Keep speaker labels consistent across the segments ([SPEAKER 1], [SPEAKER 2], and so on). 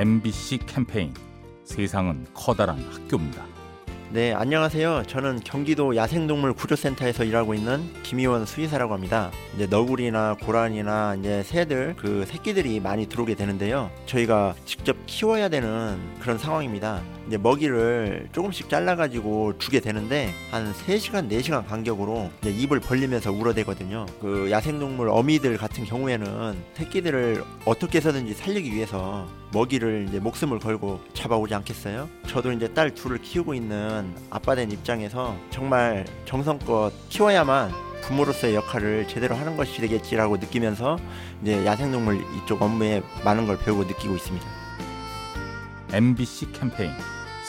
[SPEAKER 1] MBC 캠페인 세상은 커다란 학교입니다.
[SPEAKER 2] 네, 안녕하세요. 저는 경기도 야생동물 구조센터에서 일하고 있는 김희원 수의사라고 합니다. 이제 너구리나 고란이나 이제 새들 그 새끼들이 많이 들어오게 되는데요. 저희가 직접 키워야 되는 그런 상황입니다. 이제 먹이를 조금씩 잘라가지고 주게 되는데 한 3시간, 4시간 간격으로 이제 입을 벌리면서 울어대거든요. 그 야생동물 어미들 같은 경우에는 새끼들을 어떻게 해서든지 살리기 위해서 먹이를 이제 목숨을 걸고 잡아오지 않겠어요? 저도 이제 딸 둘을 키우고 있는 아빠 된 입장에서 정말 정성껏 키워야만 부모로서의 역할을 제대로 하는 것이 되겠지라고 느끼면서 이제 야생동물 이쪽 업무에 많은 걸 배우고 느끼고 있습니다.
[SPEAKER 1] MBC 캠페인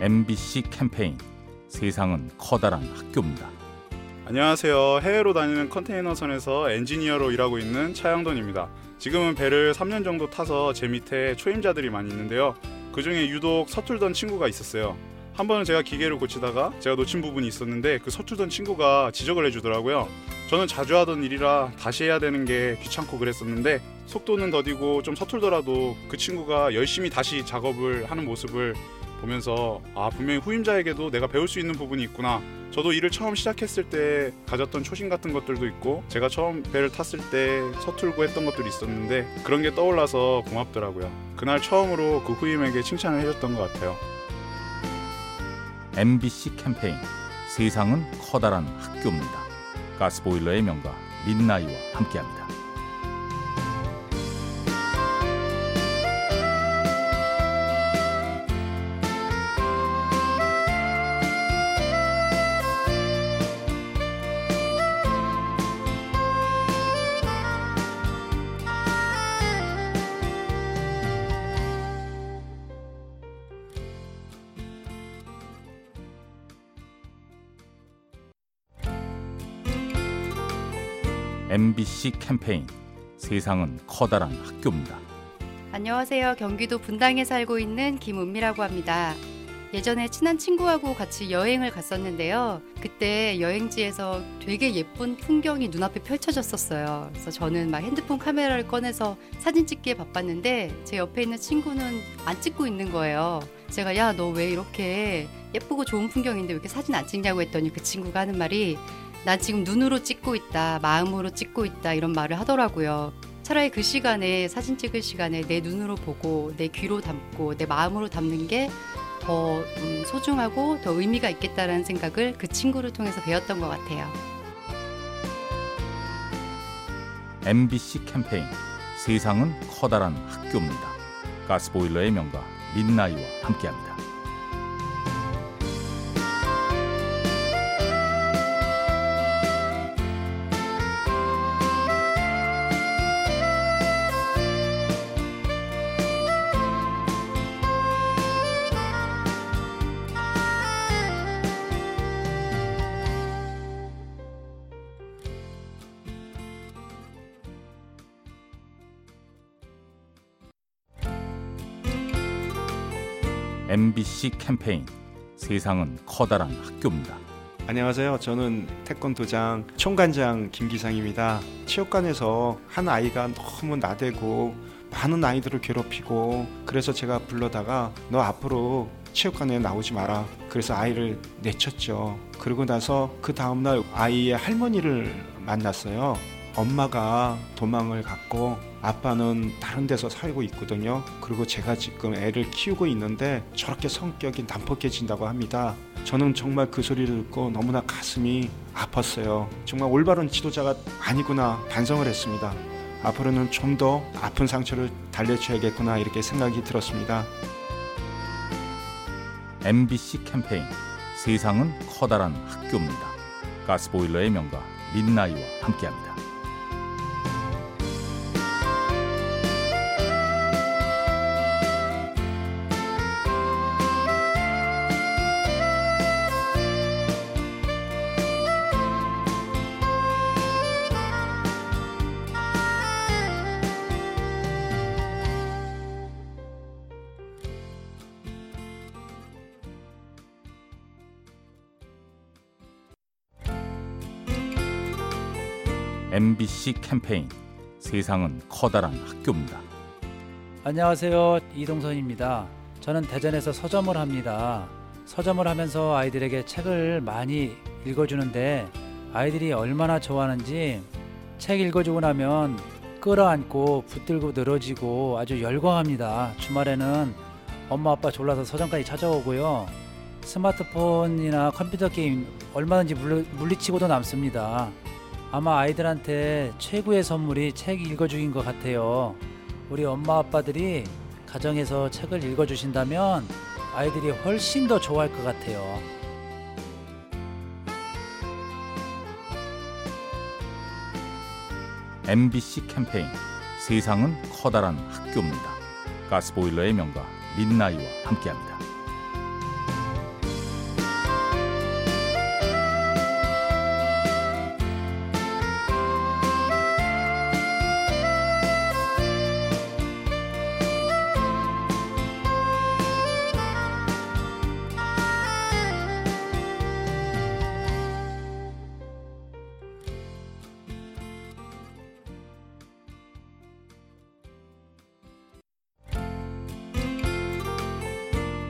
[SPEAKER 1] MBC 캠페인 세상은 커다란 학교입니다.
[SPEAKER 3] 안녕하세요. 해외로 다니는 컨테이너선에서 엔지니어로 일하고 있는 차영돈입니다. 지금은 배를 3년 정도 타서 제 밑에 초임자들이 많이 있는데요. 그 중에 유독 서툴던 친구가 있었어요. 한 번은 제가 기계를 고치다가 제가 놓친 부분이 있었는데 그 서툴던 친구가 지적을 해주더라고요. 저는 자주 하던 일이라 다시 해야 되는 게 귀찮고 그랬었는데 속도는 더디고 좀 서툴더라도 그 친구가 열심히 다시 작업을 하는 모습을 보면서 아 분명히 후임자에게도 내가 배울 수 있는 부분이 있구나 저도 일을 처음 시작했을 때 가졌던 초심 같은 것들도 있고 제가 처음 배를 탔을 때 서툴고 했던 것들이 있었는데 그런 게 떠올라서 고맙더라고요 그날 처음으로 그 후임에게 칭찬을 해줬던 것 같아요
[SPEAKER 1] MBC 캠페인 세상은 커다란 학교입니다. 가스보일러의 명가 민나이와 함께합니다. MBC 캠페인 세상은 커다란 학교입니다.
[SPEAKER 4] 안녕하세요. 경기도 분당에 살고 있는 김은미라고 합니다. 예전에 친한 친구하고 같이 여행을 갔었는데요. 그때 여행지에서 되게 예쁜 풍경이 눈앞에 펼쳐졌었어요. 그래서 저는 막 핸드폰 카메라를 꺼내서 사진 찍기에 바빴는데 제 옆에 있는 친구는 안 찍고 있는 거예요. 제가 야, 너 왜 이렇게 예쁘고 좋은 풍경인데 왜 이렇게 사진 안 찍냐고 했더니 그 친구가 하는 말이 난 지금 눈으로 찍고 있다, 마음으로 찍고 있다 이런 말을 하더라고요. 차라리 그 시간에 사진 찍을 시간에 내 눈으로 보고 내 귀로 담고 내 마음으로 담는 게더 음, 소중하고 더 의미가 있겠다라는 생각을 그 친구를 통해서 배웠던 것 같아요.
[SPEAKER 1] MBC 캠페인 세상은 커다란 학교입니다. 가스보일러의 명가 민나이와 함께합니다. MBC 캠페인 세상은 커다란 학교입니다.
[SPEAKER 5] 안녕하세요. 저는 태권도장 총관장 김기상입니다. 체육관에서 한 아이가 너무 나대고 많은 아이들을 괴롭히고 그래서 제가 불러다가 너 앞으로 체육관에 나오지 마라. 그래서 아이를 내쳤죠. 그러고 나서 그 다음날 아이의 할머니를 만났어요. 엄마가 도망을 갔고 아빠는 다른 데서 살고 있거든요. 그리고 제가 지금 애를 키우고 있는데 저렇게 성격이 난폭해진다고 합니다. 저는 정말 그 소리를 듣고 너무나 가슴이 아팠어요. 정말 올바른 지도자가 아니구나 반성을 했습니다. 앞으로는 좀 더 아픈 상처를 달래줘야겠구나 이렇게 생각이 들었습니다.
[SPEAKER 1] MBC 캠페인 세상은 커다란 학교입니다. 가스보일러의 명가 민나이와 함께합니다. MBC 캠페인 세상은 커다란 학교입니다.
[SPEAKER 6] 안녕하세요. 이동선입니다. 저는 대전에서 서점을 합니다. 서점을 하면서 아이들에게 책을 많이 읽어주는데 아이들이 얼마나 좋아하는지 책 읽어주고 나면 끌어안고 붙들고 늘어지고 아주 열광합니다. 주말에는 엄마 아빠 졸라서 서점까지 찾아오고요. 스마트폰이나 컴퓨터 게임 얼마든지 물리, 물리치고도 남습니다. 아마 아이들한테 최고의 선물이 책 읽어주기인 것 같아요. 우리 엄마 아빠들이 가정에서 책을 읽어주신다면 아이들이 훨씬 더 좋아할 것 같아요.
[SPEAKER 1] MBC 캠페인 세상은 커다란 학교입니다. 가스보일러의 명가 민나이와 함께합니다.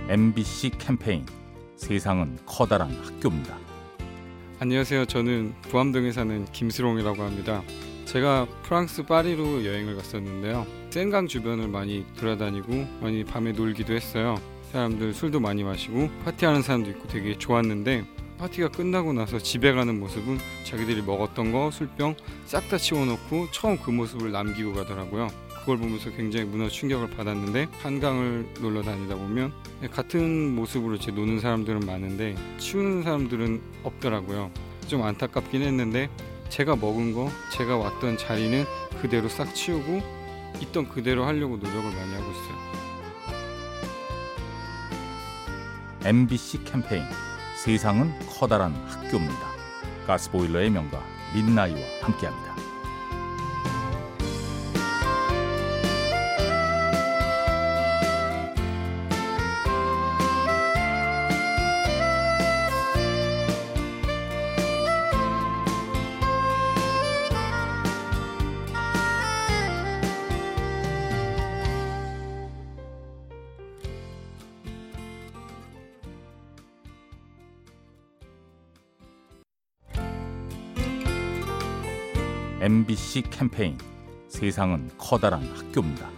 [SPEAKER 1] MBC 캠페인 세상은 커다란 학교입니다.
[SPEAKER 7] 안녕하세요. 저는 부암동에 사는 김수롱이라고 합니다. 제가 프랑스 파리로 여행을 갔었는데요. 센강 주변을 많이 돌아다니고 많이 밤에 놀기도 했어요. 사람들 술도 많이 마시고 파티하는 사람도 있고 되게 좋았는데 파티가 끝나고 나서 집에 가는 모습은 자기들이 먹었던 거 술병 싹 다 치워놓고 처음 그 모습을 남기고 가더라고요. 그걸 보면서 굉장히 문화 충격을 받았는데 한강을 놀러 다니다 보면 같은 모습으로 이제 노는 사람들은 많은데 치우는 사람들은 없더라고요. 좀 안타깝긴 했는데 제가 먹은 거, 제가 왔던 자리는 그대로 싹 치우고 있던 그대로 하려고 노력을 많이 하고 있어요.
[SPEAKER 1] MBC 캠페인 세상은 커다란 학교입니다. 가스보일러의 명가 민나이와 함께합니다. MBC 캠페인 세상은 커다란 학교입니다.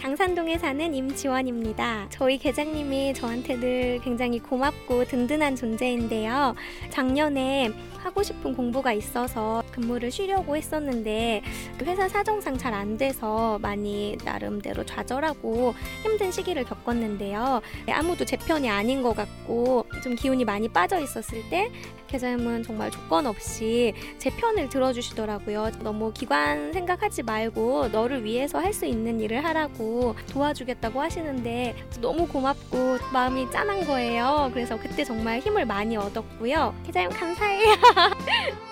[SPEAKER 8] 당산동에 사는 임지원입니다. 저희 계장님이 저한테 늘 굉장히 고맙고 든든한 존재인데요. 작년에 하고 싶은 공부가 있어서 근무를 쉬려고 했었는데 회사 사정상 잘 안 돼서 많이 나름대로 좌절하고 힘든 시기를 겪었는데요. 아무도 제 편이 아닌 것 같고 좀 기운이 많이 빠져 있었을 때 계장님은 정말 조건 없이 제 편을 들어주시더라고요. 너무 기관 생각하지 말고 너를 위해서 할 수 있는 일을 하라고 도와주겠다고 하시는데 너무 고맙고 마음이 짠한 거예요. 그래서 그때 정말 힘을 많이 얻었고요. 계장님 감사해요.